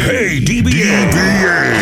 Hey, DBA. DBA.